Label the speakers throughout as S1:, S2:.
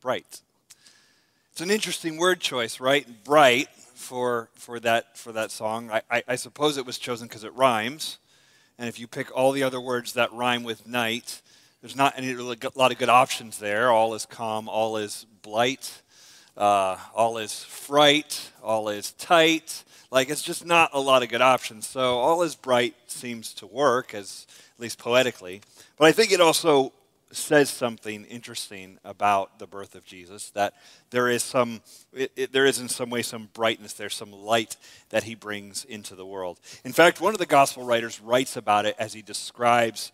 S1: bright. It's an interesting word choice, right? Bright for, for, that, for that song. I, I, I suppose it was chosen because it rhymes. And if you pick all the other words that rhyme with night, there's not any, a lot of good options there. All is calm, all is blight, uh, all is fright, all is tight. Like, it's just not a lot of good options. So, all is bright seems to work, as at least poetically. But I think it also says something interesting about the birth of Jesus that there is some it, it, there is in some way some brightness there's some light that he brings into the world. In fact one of the gospel writers writes about it as he describes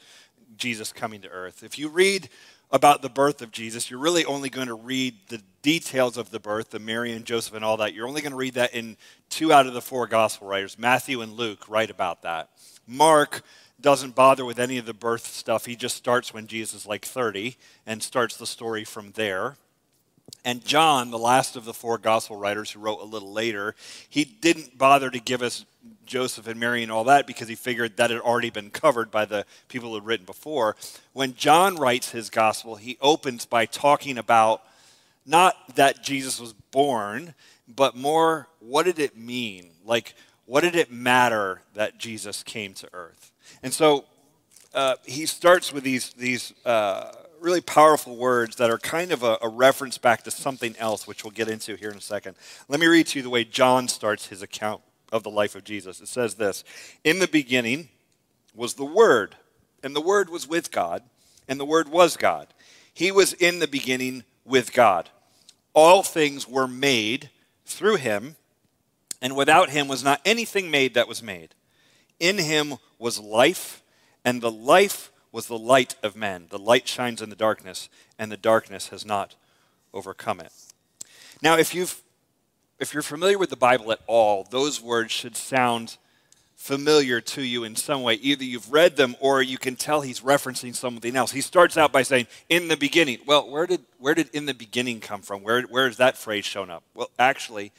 S1: Jesus coming to earth. If you read about the birth of Jesus you're really only going to read the details of the birth the Mary and Joseph and all that. You're only going to read that in two out of the four gospel writers. Matthew and Luke write about that. Mark doesn't bother with any of the birth stuff. He just starts when Jesus is like 30 and starts the story from there. And John, the last of the four gospel writers who wrote a little later, he didn't bother to give us Joseph and Mary and all that because he figured that had already been covered by the people who had written before. When John writes his gospel, he opens by talking about not that Jesus was born, but more what did it mean? Like, what did it matter that Jesus came to earth? And so uh, he starts with these, these uh, really powerful words that are kind of a, a, reference back to something else, which we'll get into here in a second. Let me read to you the way John starts his account of the life of Jesus. It says this In the beginning was the Word, and the Word was with God, and the Word was God. He was in the beginning with God. All things were made through him, and without him was not anything made that was made. In him was life, and the life was the light of men. The light shines in the darkness, and the darkness has not overcome it. Now, if you've if you're familiar with the Bible at all, those words should sound familiar to you in some way. Either you've read them or you can tell he's referencing something else. He starts out by saying, in the beginning. Well, where did, where did in the beginning come from? Where, where is that phrase shown up? Well, actually,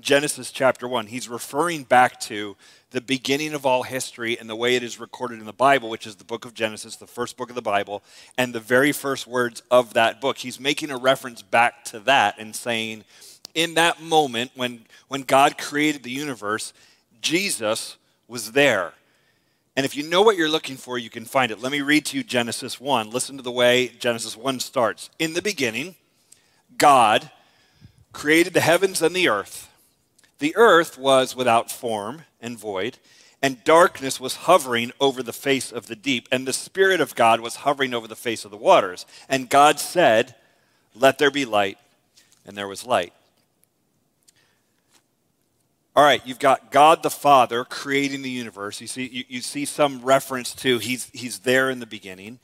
S1: Genesis chapter 1. He's referring back to the beginning of all history and the way it is recorded in the Bible, which is the book of Genesis, the first book of the Bible, and the very first words of that book. He's making a reference back to that and saying, in that moment when, when God created the universe, Jesus was there. And if you know what you're looking for, you can find it. Let me read to you Genesis 1. Listen to the way Genesis 1 starts. In the beginning, God created the heavens and the earth. The earth was without form and void, and darkness was hovering over the face of the deep, and the Spirit of God was hovering over the face of the waters. And God said, Let there be light, and there was light. All right, you've got God the Father creating the universe. You see, you, you see some reference to he's, he's there in the beginning.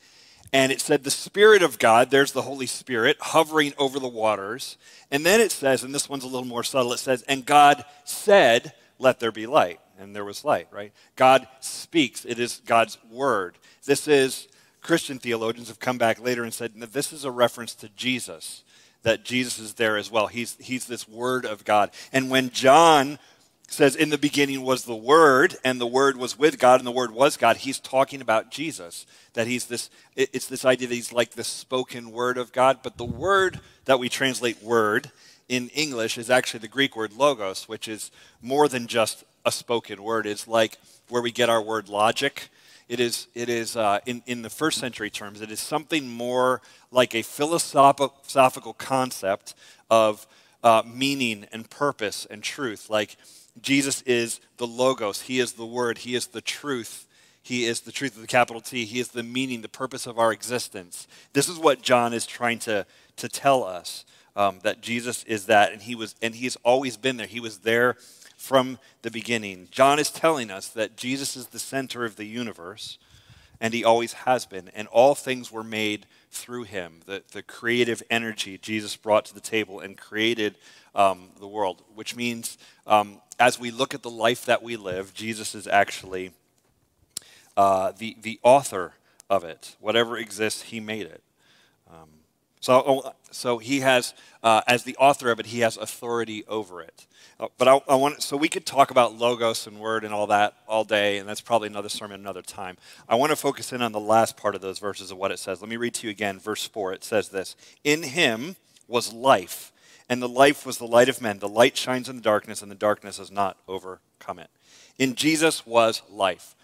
S1: And it said the Spirit of God, there's the Holy Spirit, hovering over the waters. And then it says, and this one's a little more subtle, it says, and God said, let there be light. And there was light, right? God speaks. It is God's word. This is, Christian theologians have come back later and said, this is a reference to Jesus, that Jesus is there as well. He's, he's this word of God. And when John says, In the beginning was the Word, and the Word was with God, and the Word was God. He's talking about Jesus. That he's this, it's this idea that he's like the spoken word of God. But the word that we translate word in English is actually the Greek word logos, which is more than just a spoken word. It's like where we get our word logic. It is, it is uh, in, in the first century terms, it is something more like a philosophical concept of uh, meaning and purpose and truth. Like, Jesus is the Logos, He is the Word, He is the truth. He is the truth of the capital T. He is the meaning, the purpose of our existence. This is what John is trying to, to tell us um, that Jesus is that, and he was, and he has always been there. He was there from the beginning. John is telling us that Jesus is the center of the universe, and he always has been. And all things were made through him. The, the creative energy Jesus brought to the table and created um, the world, which means um, as we look at the life that we live, Jesus is actually uh, the, the author of it. Whatever exists, he made it. Um, so, oh, so he has, uh, as the author of it, he has authority over it. Uh, but I, I, want, so we could talk about logos and word and all that all day, and that's probably another sermon another time. I want to focus in on the last part of those verses of what it says. Let me read to you again, verse 4. It says this In him was life, and the life was the light of men. The light shines in the darkness, and the darkness has not overcome it. In Jesus was life.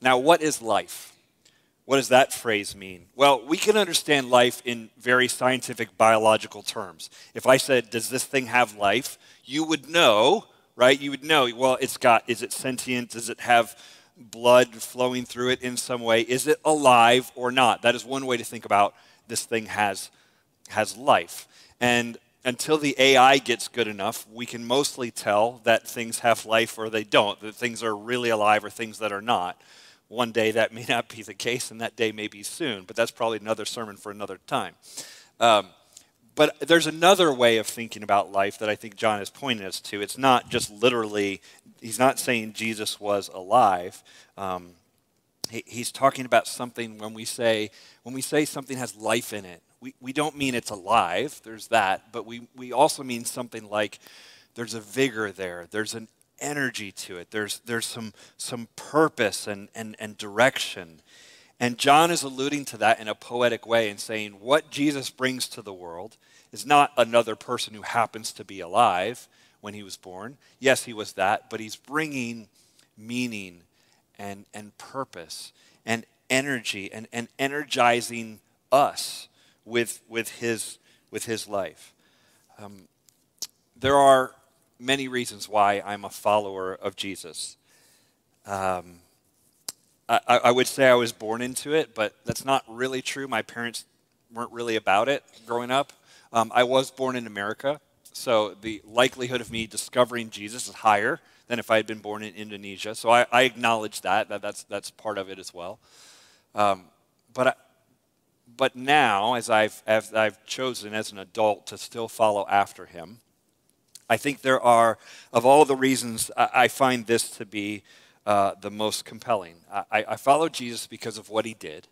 S1: Now, what is life? What does that phrase mean? Well, we can understand life in very scientific biological terms. If I said, Does this thing have life? you would know, right? You would know, well, it's got, is it sentient? Does it have blood flowing through it in some way? Is it alive or not? That is one way to think about this thing has, has life. And until the AI gets good enough, we can mostly tell that things have life or they don't, that things are really alive or things that are not. One day that may not be the case, and that day may be soon, but that's probably another sermon for another time. Um, but there's another way of thinking about life that I think John is pointing us to. It's not just literally, he's not saying Jesus was alive. Um, he, he's talking about something when we say, when we say something has life in it, we, we don't mean it's alive, there's that, but we, we also mean something like there's a vigor there, there's an energy to it. There's, there's some, some purpose and, and, and direction. And John is alluding to that in a poetic way and saying what Jesus brings to the world is not another person who happens to be alive when he was born. Yes, he was that, but he's bringing meaning and, and purpose and energy and, and energizing us with, with, his, with his life. Um, there are many reasons why I'm a follower of Jesus. Um, I, I, would say I was born into it, but that's not really true. My parents weren't really about it growing up. Um, I was born in America, so the likelihood of me discovering Jesus is higher than if I had been born in Indonesia. So I, I acknowledge that, that that's, that's part of it as well. Um, but, I, but now, as I've, as I've chosen as an adult to still follow after him, I think there are, of all the reasons, I, find this to be uh, the most compelling. I, I follow Jesus because of what he did.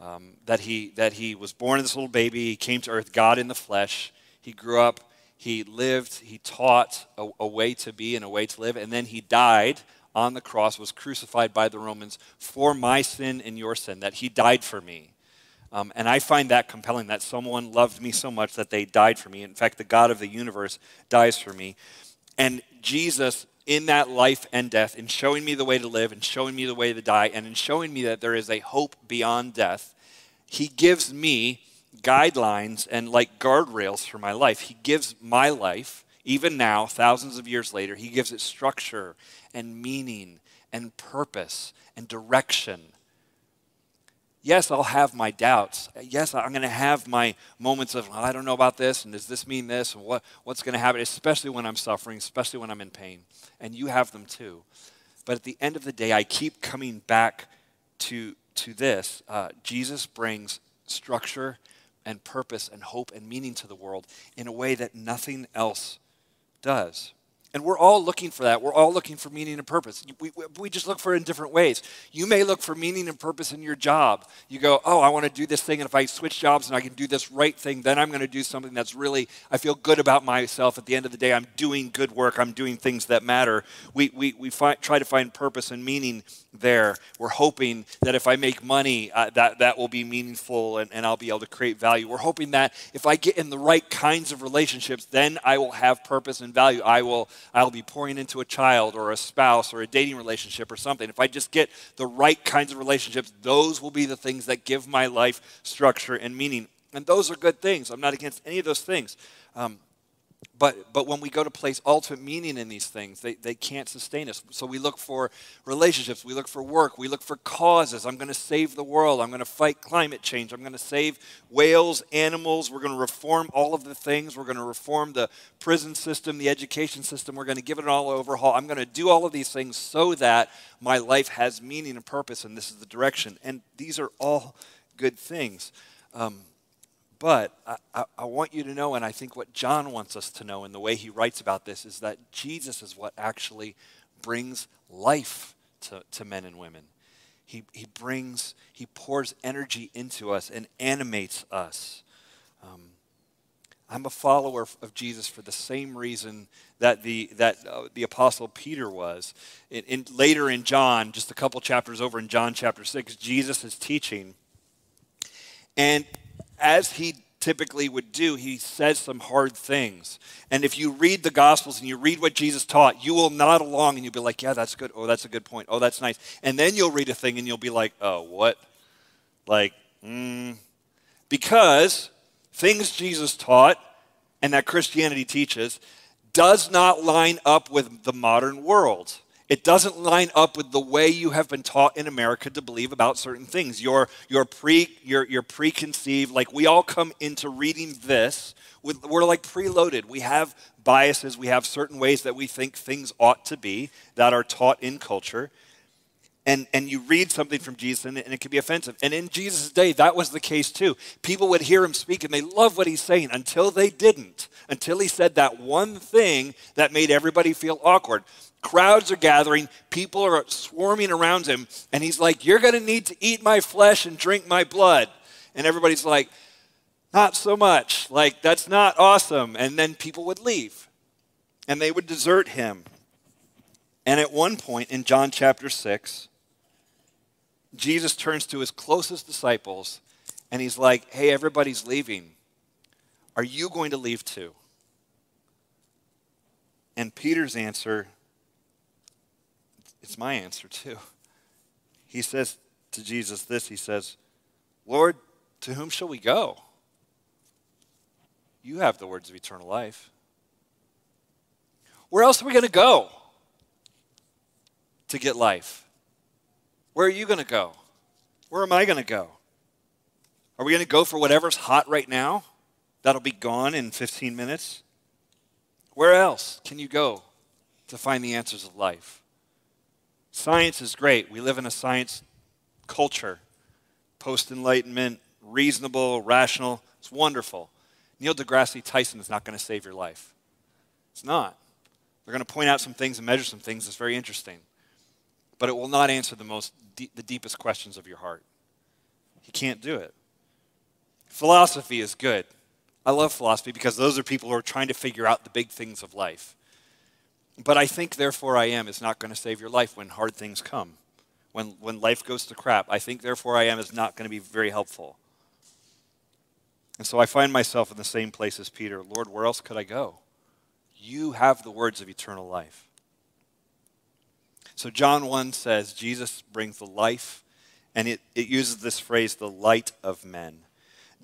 S1: Um, that, he, that he was born as this little baby, he came to earth, God in the flesh. He grew up, he lived, he taught a, a way to be and a way to live, and then he died on the cross, was crucified by the Romans for my sin and your sin, that he died for me. Um, and I find that compelling that someone loved me so much that they died for me. In fact, the God of the universe dies for me. And Jesus, in that life and death, in showing me the way to live, and showing me the way to die, and in showing me that there is a hope beyond death, He gives me guidelines and like guardrails for my life. He gives my life, even now, thousands of years later, He gives it structure and meaning and purpose and direction yes, I'll have my doubts. Yes, I'm going to have my moments of, I don't know about this, and does this mean this, and what, what's going to happen, especially when I'm suffering, especially when I'm in pain. And you have them too. But at the end of the day, I keep coming back to, to this. Uh, Jesus brings structure and purpose and hope and meaning to the world in a way that nothing else does. And we're all looking for that. We're all looking for meaning and purpose. We, we just look for it in different ways. You may look for meaning and purpose in your job. You go, oh, I want to do this thing, and if I switch jobs and I can do this right thing, then I'm going to do something that's really, I feel good about myself. At the end of the day, I'm doing good work, I'm doing things that matter. We, we, we try to find purpose and meaning there. We're hoping that if I make money, uh, that, that will be meaningful and, and I'll be able to create value. We're hoping that if I get in the right kinds of relationships, then I will have purpose and value. I will I'll be pouring into a child or a spouse or a dating relationship or something. If I just get the right kinds of relationships, those will be the things that give my life structure and meaning. And those are good things. I'm not against any of those things. Um, But, but when we go to place ultimate meaning in these things, they, they can't sustain us. So we look for relationships, we look for work, we look for causes. I'm going to save the world, I'm going to fight climate change, I'm going to save whales, animals, we're going to reform all of the things, we're going to reform the prison system, the education system, we're going to give it an all overhaul. I'm going to do all of these things so that my life has meaning and purpose, and this is the direction. And these are all good things. Um, but I, I, want you to know, and I think what John wants us to know in the way he writes about this, is that Jesus is what actually brings life to, to men and women. He, he brings, he pours energy into us and animates us. Um, I'm a follower of Jesus for the same reason that the, that, uh, the Apostle Peter was. In, in, later in John, just a couple chapters over in John chapter 6, Jesus is teaching. And as he typically would do, he says some hard things. And if you read the Gospels and you read what Jesus taught, you will nod along and you'll be like, yeah, that's good. Oh, that's a good point. Oh, that's nice. And then you'll read a thing and you'll be like, oh, what? Like, mm. Because things Jesus taught and that Christianity teaches does not line up with the modern world. It doesn't line up with the way you have been taught in America to believe about certain things. Your, your, pre, your, your preconceived, like we all come into reading this, with, we're like preloaded. We have biases, we have certain ways that we think things ought to be that are taught in culture. And, and you read something from Jesus and it, and it can be offensive. And in Jesus' day, that was the case too. People would hear him speak and they love what he's saying until they didn't, until he said that one thing that made everybody feel awkward. Crowds are gathering, people are swarming around him, and he's like, You're going to need to eat my flesh and drink my blood. And everybody's like, Not so much. Like, that's not awesome. And then people would leave, and they would desert him. And at one point in John chapter 6, Jesus turns to his closest disciples and he's like, Hey, everybody's leaving. Are you going to leave too? And Peter's answer it's my answer too. He says to Jesus this He says, Lord, to whom shall we go? You have the words of eternal life. Where else are we going to go to get life? Where are you going to go? Where am I going to go? Are we going to go for whatever's hot right now? That'll be gone in 15 minutes. Where else can you go to find the answers of life? Science is great. We live in a science culture, post enlightenment, reasonable, rational. It's wonderful. Neil deGrasse Tyson is not going to save your life. It's not. They're going to point out some things and measure some things that's very interesting. But it will not answer the most the deepest questions of your heart. He can't do it. Philosophy is good. I love philosophy because those are people who are trying to figure out the big things of life. But I think, therefore, I am is not going to save your life when hard things come. When, when life goes to crap, I think, therefore, I am is not going to be very helpful. And so I find myself in the same place as Peter Lord, where else could I go? You have the words of eternal life. So John 1 says Jesus brings the life, and it, it uses this phrase, the light of men.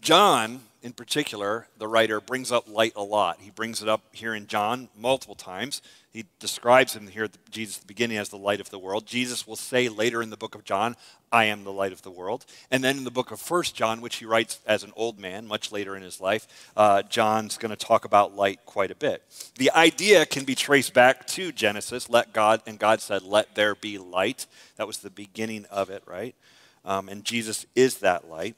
S1: John, in particular, the writer, brings up light a lot. He brings it up here in John multiple times. He describes him here at Jesus at the beginning as the light of the world. Jesus will say later in the book of John, I am the light of the world. And then in the book of First John, which he writes as an old man, much later in his life, uh, John's going to talk about light quite a bit. The idea can be traced back to Genesis. Let God, and God said, Let there be light. That was the beginning of it, right? Um, and Jesus is that light.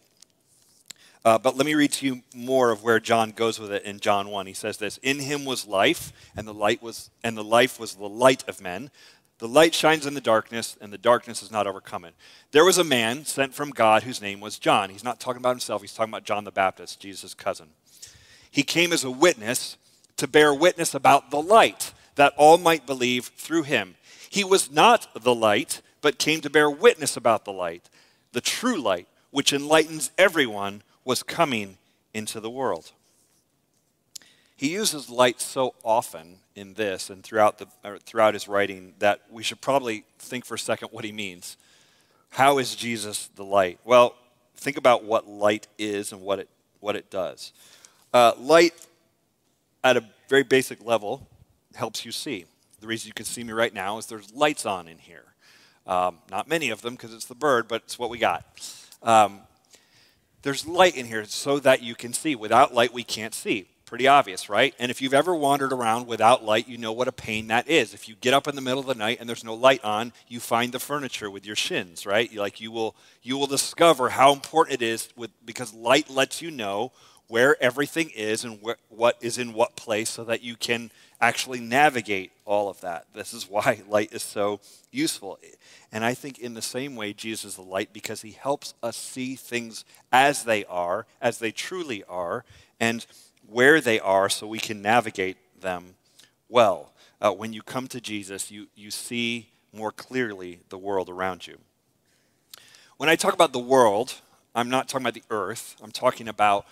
S1: Uh, but let me read to you more of where John goes with it in John 1. He says this In him was life, and the light was and the life was the light of men. The light shines in the darkness, and the darkness has not overcome. There was a man sent from God whose name was John. He's not talking about himself, he's talking about John the Baptist, Jesus' cousin. He came as a witness to bear witness about the light, that all might believe through him. He was not the light, but came to bear witness about the light, the true light, which enlightens everyone was coming into the world. He uses light so often in this and throughout, the, throughout his writing that we should probably think for a second what he means. How is Jesus the light? Well, think about what light is and what it, what it does. Uh, light, at a very basic level, helps you see. The reason you can see me right now is there's lights on in here. Um, not many of them because it's the Byrd, but it's what we got. Um, there's light in here so that you can see. Without light, we can't see. Pretty obvious, right? And if you've ever wandered around without light, you know what a pain that is. If you get up in the middle of the night and there's no light on, you find the furniture with your shins, right? Like you will, you will discover how important it is with, because light lets you know where everything is and wh- what is in what place so that you can actually navigate all of that. This is why light is so useful. And I think in the same way, Jesus is the light because he helps us see things as they are, as they truly are, and where they are so we can navigate them well. Uh, when you come to Jesus, you, you see more clearly the world around you. When I talk about the world, I'm not talking about the earth, I'm talking about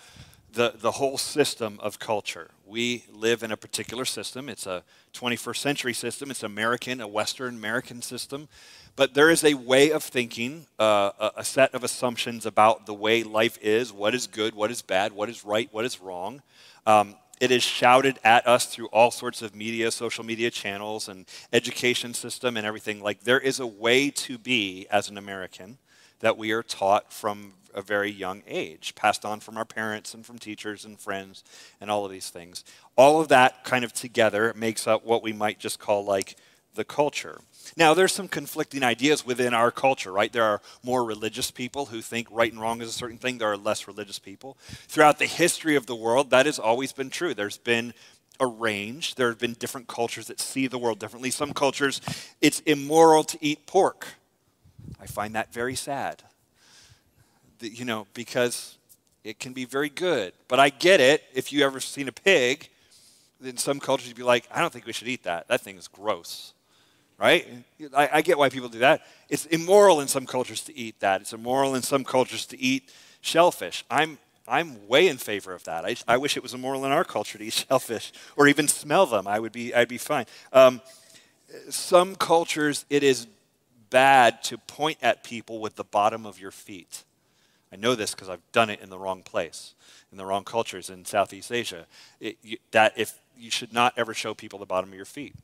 S1: the, the whole system of culture. We live in a particular system. It's a 21st century system, it's American, a Western American system. But there is a way of thinking, uh, a, a set of assumptions about the way life is what is good, what is bad, what is right, what is wrong. Um, it is shouted at us through all sorts of media, social media channels, and education system and everything. Like there is a way to be as an American that we are taught from a very young age, passed on from our parents and from teachers and friends and all of these things. All of that kind of together makes up what we might just call like the culture. Now, there's some conflicting ideas within our culture, right? There are more religious people who think right and wrong is a certain thing. There are less religious people. Throughout the history of the world, that has always been true. There's been a range. There have been different cultures that see the world differently. Some cultures, it's immoral to eat pork. I find that very sad. You know, because it can be very good. But I get it. If you ever seen a pig, in some cultures you'd be like, I don't think we should eat that. That thing is gross right? I, I, get why people do that. It's immoral in some cultures to eat that. It's immoral in some cultures to eat shellfish. I'm, I'm way in favor of that. I, I wish it was immoral in our culture to eat shellfish or even smell them. I would be, I'd be fine. Um, some cultures, it is bad to point at people with the bottom of your feet. I know this because I've done it in the wrong place, in the wrong cultures in Southeast Asia. It, you, that if you should not ever show people the bottom of your feet.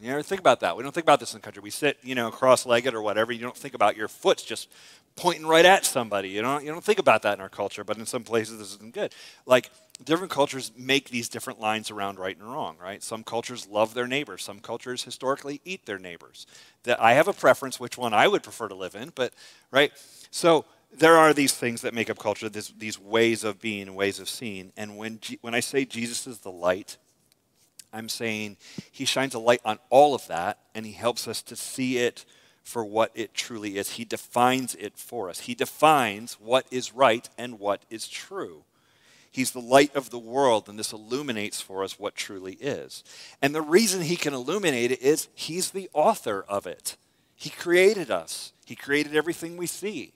S1: You ever think about that? We don't think about this in the country. We sit, you know, cross-legged or whatever. You don't think about your foot's just pointing right at somebody. You don't, you don't think about that in our culture, but in some places this isn't good. Like, different cultures make these different lines around right and wrong, right? Some cultures love their neighbors. Some cultures historically eat their neighbors. That I have a preference which one I would prefer to live in, but, right? So there are these things that make up culture, this, these ways of being, ways of seeing. And when, G, when I say Jesus is the light, I'm saying he shines a light on all of that and he helps us to see it for what it truly is. He defines it for us. He defines what is right and what is true. He's the light of the world, and this illuminates for us what truly is. And the reason he can illuminate it is he's the author of it. He created us, he created everything we see.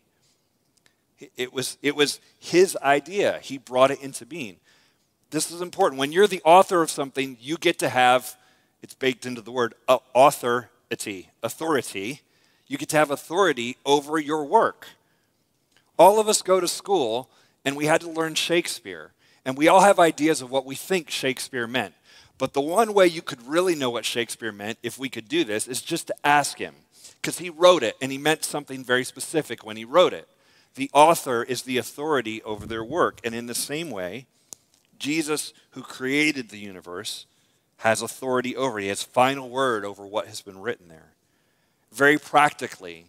S1: It was, it was his idea, he brought it into being. This is important. When you're the author of something, you get to have, it's baked into the word, authority, authority. You get to have authority over your work. All of us go to school and we had to learn Shakespeare. And we all have ideas of what we think Shakespeare meant. But the one way you could really know what Shakespeare meant, if we could do this, is just to ask him. Because he wrote it and he meant something very specific when he wrote it. The author is the authority over their work. And in the same way, Jesus, who created the universe, has authority over it. He has final word over what has been written there. Very practically,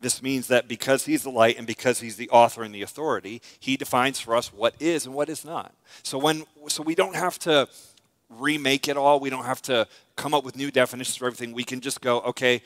S1: this means that because he's the light and because he's the author and the authority, he defines for us what is and what is not. So when so we don't have to remake it all. We don't have to come up with new definitions for everything. We can just go, okay,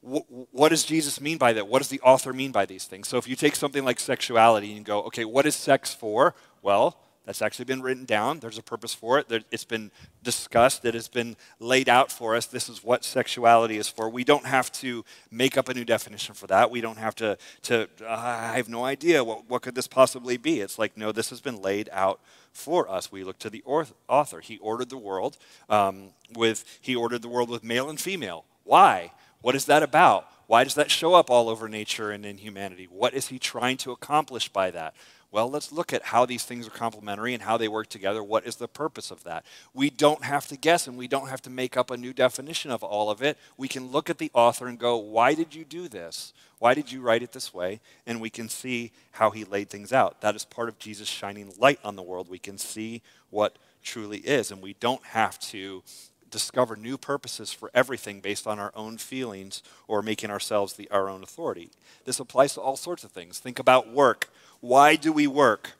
S1: what does Jesus mean by that? What does the author mean by these things? So if you take something like sexuality and go, okay, what is sex for? Well, that's actually been written down. There's a purpose for it. It's been discussed. It has been laid out for us. This is what sexuality is for. We don't have to make up a new definition for that. We don't have to, to uh, I have no idea. What, what could this possibly be? It's like, no, this has been laid out for us. We look to the author. He ordered the world um, with, he ordered the world with male and female. Why? What is that about? Why does that show up all over nature and in humanity? What is he trying to accomplish by that? Well, let's look at how these things are complementary and how they work together. What is the purpose of that? We don't have to guess and we don't have to make up a new definition of all of it. We can look at the author and go, why did you do this? Why did you write it this way? And we can see how he laid things out. That is part of Jesus shining light on the world. We can see what truly is, and we don't have to discover new purposes for everything based on our own feelings or making ourselves the, our own authority. This applies to all sorts of things. Think about work. Why do we work?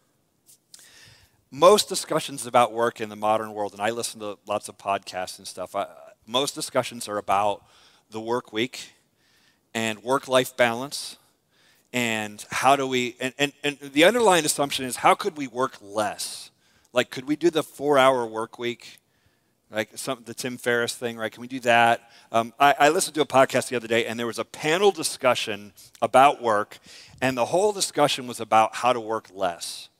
S1: Most discussions about work in the modern world, and I listen to lots of podcasts and stuff, I, most discussions are about the work week and work life balance and how do we, and, and, and the underlying assumption is how could we work less? Like, could we do the four hour work week? Like some, the Tim Ferriss thing, right? Can we do that? Um, I, I listened to a podcast the other day, and there was a panel discussion about work, and the whole discussion was about how to work less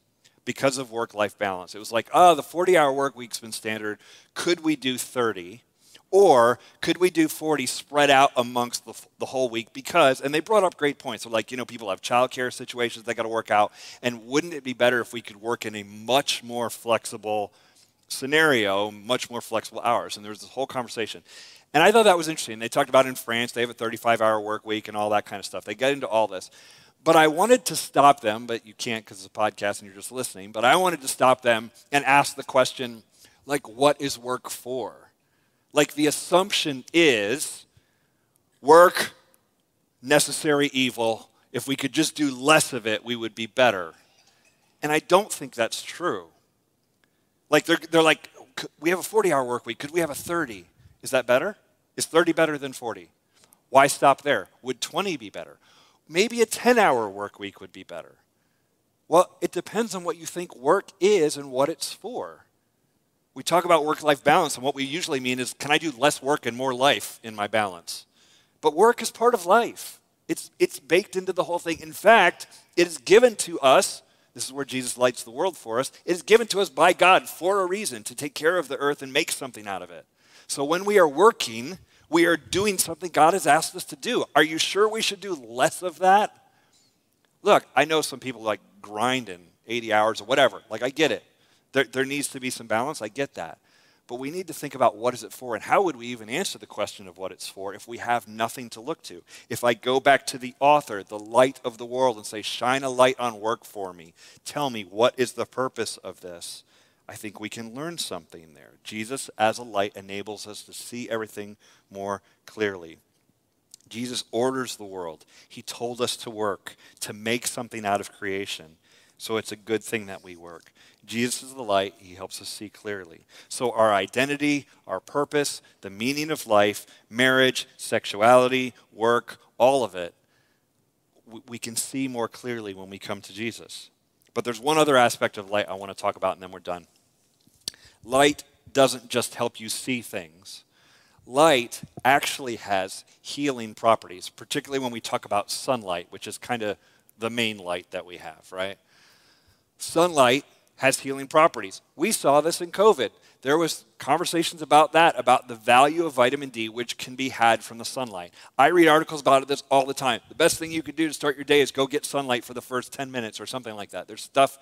S1: because of work life balance. It was like, oh, the 40 hour work week's been standard. Could we do 30? Or could we do 40 spread out amongst the, the whole week? Because, and they brought up great points. So, like, you know, people have childcare situations they got to work out. And wouldn't it be better if we could work in a much more flexible scenario, much more flexible hours? And there was this whole conversation. And I thought that was interesting. They talked about in France, they have a 35 hour work week and all that kind of stuff. They get into all this. But I wanted to stop them, but you can't because it's a podcast and you're just listening. But I wanted to stop them and ask the question, like, what is work for? like the assumption is work, necessary evil. If we could just do less of it, we would be better. And I don't think that's true. Like they're, they're like, we have a 40 hour work week. Could we have a 30? Is that better? Is 30 better than 40? Why stop there? Would 20 be better? Maybe a 10 hour work week would be better. Well, it depends on what you think work is and what it's for we talk about work life balance, and what we usually mean is can I do less work and more life in my balance? But work is part of life, it's, it's baked into the whole thing. In fact, it is given to us. This is where Jesus lights the world for us. It is given to us by God for a reason to take care of the earth and make something out of it. So when we are working, we are doing something God has asked us to do. Are you sure we should do less of that? Look, I know some people like grinding 80 hours or whatever. Like, I get it. There, there needs to be some balance. I get that. But we need to think about what is it for and how would we even answer the question of what it's for if we have nothing to look to. If I go back to the author, the light of the world, and say, shine a light on work for me, tell me what is the purpose of this, I think we can learn something there. Jesus, as a light, enables us to see everything more clearly. Jesus orders the world. He told us to work, to make something out of creation. So it's a good thing that we work. Jesus is the light. He helps us see clearly. So our identity, our purpose, the meaning of life, marriage, sexuality, work, all of it, we can see more clearly when we come to Jesus. But there's one other aspect of light I want to talk about, and then we're done. Light doesn't just help you see things. Light actually has healing properties, particularly when we talk about sunlight, which is kind of the main light that we have, right? Sunlight has healing properties. We saw this in COVID. There was conversations about that, about the value of vitamin D, which can be had from the sunlight. I read articles about this all the time. The best thing you can do to start your day is go get sunlight for the first 10 minutes or something like that. There's stuff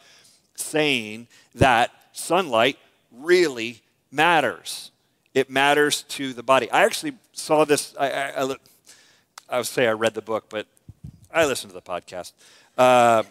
S1: saying that sunlight really matters. It matters to the body. I actually saw this. I, I, I, I would say I read the book, but I listened to the podcast. Uh,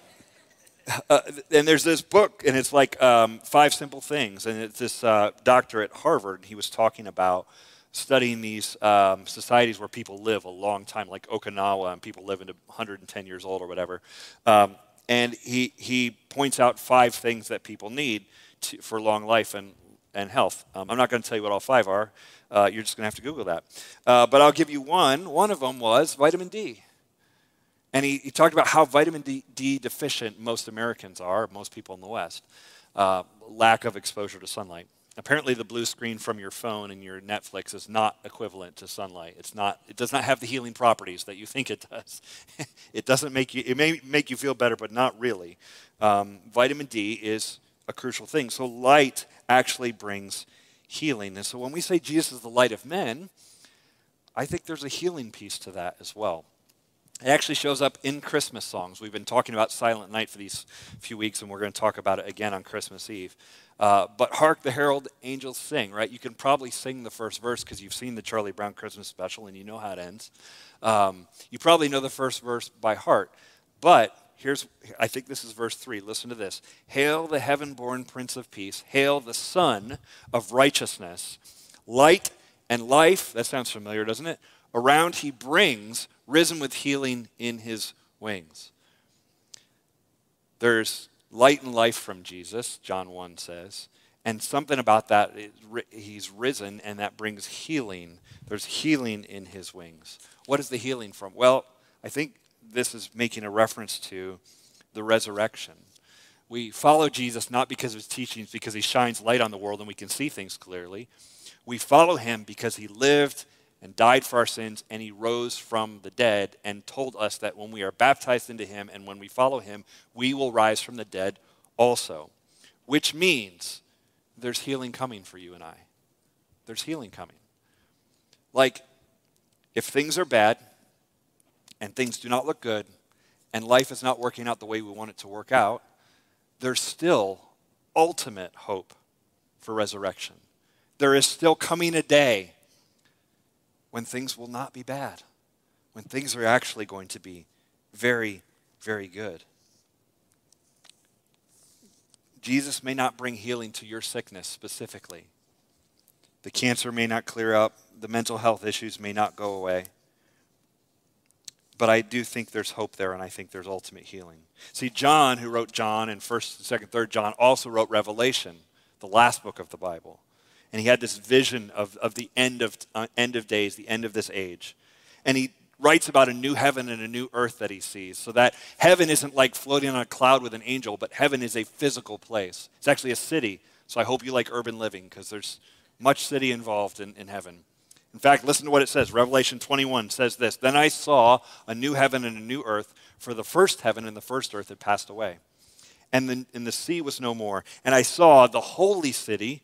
S1: uh, and there's this book, and it's like um, Five Simple Things. And it's this uh, doctor at Harvard, and he was talking about studying these um, societies where people live a long time, like Okinawa, and people live into 110 years old or whatever. Um, and he, he points out five things that people need to, for long life and, and health. Um, I'm not going to tell you what all five are. Uh, you're just going to have to Google that. Uh, but I'll give you one. One of them was vitamin D. And he, he talked about how vitamin D, D, deficient most Americans are, most people in the West, uh, lack of exposure to sunlight. Apparently, the blue screen from your phone and your Netflix is not equivalent to sunlight. It's not, it does not have the healing properties that you think it does. it doesn't make you, it may make you feel better, but not really. Um, vitamin D is a crucial thing. So, light actually brings healing. And so, when we say Jesus is the light of men, I think there's a healing piece to that as well. It actually shows up in Christmas songs. We've been talking about Silent Night for these few weeks, and we're going to talk about it again on Christmas Eve. Uh, but hark the herald angels sing, right? You can probably sing the first verse because you've seen the Charlie Brown Christmas special and you know how it ends. Um, you probably know the first verse by heart. But here's, I think this is verse 3. Listen to this Hail the heaven born Prince of Peace, hail the Sun of righteousness. Light and life, that sounds familiar, doesn't it? Around he brings, risen with healing in his wings. There's light and life from Jesus, John 1 says. And something about that, he's risen, and that brings healing. There's healing in his wings. What is the healing from? Well, I think this is making a reference to the resurrection. We follow Jesus not because of his teachings, because he shines light on the world and we can see things clearly. We follow him because he lived and died for our sins and he rose from the dead and told us that when we are baptized into him and when we follow him, we will rise from the dead also. Which means there's healing coming for you and I. There's healing coming. Like, if things are bad and things do not look good and life is not working out the way we want it to work out, there's still ultimate hope for resurrection. There is still coming a day when things will not be bad, when things are actually going to be very, very good. Jesus may not bring healing to your sickness specifically. The cancer may not clear up, the mental health issues may not go away. But I do think there's hope there, and I think there's ultimate healing. See, John, who wrote John and 1st, 2nd, 3rd John, also wrote Revelation, the last book of the Bible. And he had this vision of, of the end of, uh, end of days, the end of this age. And he writes about a new heaven and a new earth that he sees. So that heaven isn't like floating on a cloud with an angel, but heaven is a physical place. It's actually a city. So I hope you like urban living because there's much city involved in, in heaven. In fact, listen to what it says. Revelation 21 says this Then I saw a new heaven and a new earth, for the first heaven and the first earth had passed away. And the, and the sea was no more. And I saw the holy city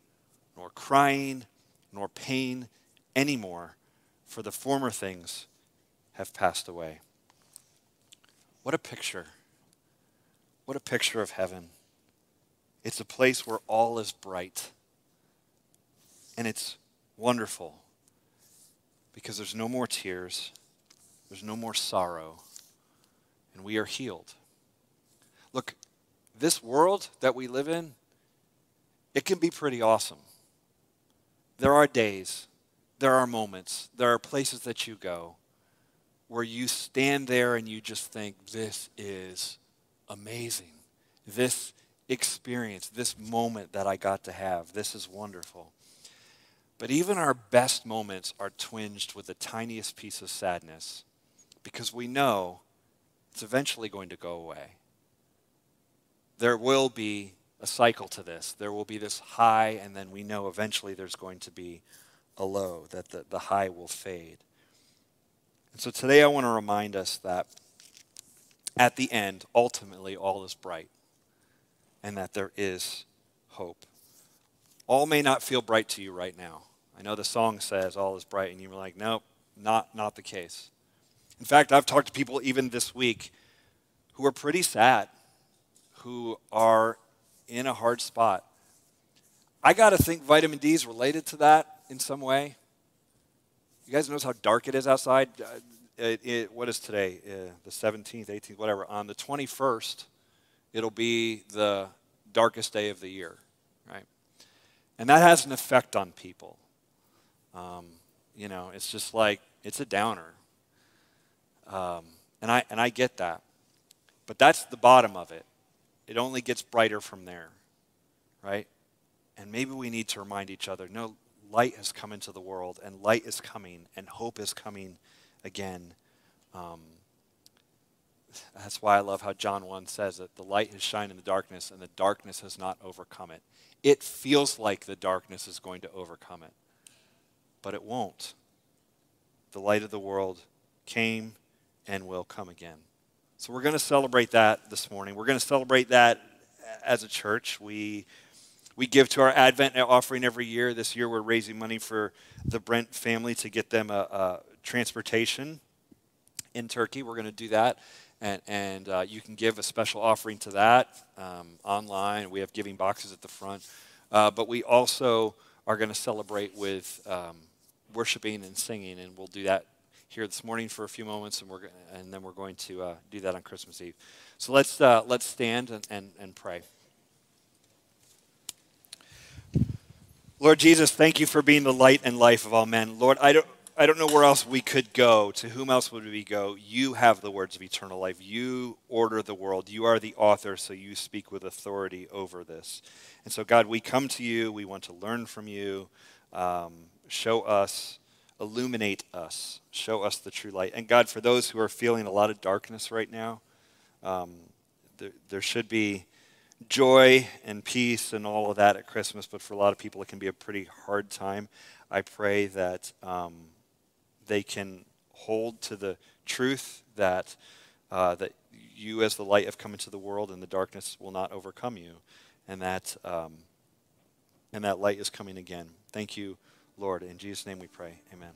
S1: nor crying, nor pain anymore, for the former things have passed away. What a picture. What a picture of heaven. It's a place where all is bright. And it's wonderful because there's no more tears, there's no more sorrow, and we are healed. Look, this world that we live in, it can be pretty awesome. There are days, there are moments, there are places that you go where you stand there and you just think, this is amazing. This experience, this moment that I got to have, this is wonderful. But even our best moments are twinged with the tiniest piece of sadness because we know it's eventually going to go away. There will be a cycle to this. There will be this high, and then we know eventually there's going to be a low, that the, the high will fade. And so today I want to remind us that at the end, ultimately, all is bright, and that there is hope. All may not feel bright to you right now. I know the song says all is bright, and you're like, nope, not, not the case. In fact, I've talked to people even this week who are pretty sad, who are in a hard spot. I got to think vitamin D is related to that in some way. You guys notice how dark it is outside? Uh, it, it, what is today? Uh, the 17th, 18th, whatever. On the 21st, it'll be the darkest day of the year, right? And that has an effect on people. Um, you know, it's just like, it's a downer. Um, and, I, and I get that. But that's the bottom of it. It only gets brighter from there, right? And maybe we need to remind each other no, light has come into the world, and light is coming, and hope is coming again. Um, that's why I love how John 1 says that the light has shined in the darkness and the darkness has not overcome it. It feels like the darkness is going to overcome it, but it won't. The light of the world came and will come again. So we're going to celebrate that this morning. We're going to celebrate that as a church. We we give to our Advent offering every year. This year we're raising money for the Brent family to get them a, a transportation in Turkey. We're going to do that. And, and uh, you can give a special offering to that um, online. We have giving boxes at the front. Uh, but we also are going to celebrate with um, worshiping and singing, and we'll do that here this morning for a few moments, and, we're, and then we're going to uh, do that on Christmas Eve. So let's, uh, let's stand and, and, and pray. Lord Jesus, thank you for being the light and life of all men. Lord, I don't, I don't know where else we could go. To whom else would we go? You have the words of eternal life. You order the world. You are the author, so you speak with authority over this. And so, God, we come to you. We want to learn from you. Um, show us, illuminate us, show us the true light. And God, for those who are feeling a lot of darkness right now, um, there, there should be joy and peace and all of that at Christmas, but for a lot of people, it can be a pretty hard time. I pray that. Um, they can hold to the truth that, uh, that you, as the light, have come into the world and the darkness will not overcome you. And that, um, and that light is coming again. Thank you, Lord. In Jesus' name we pray. Amen.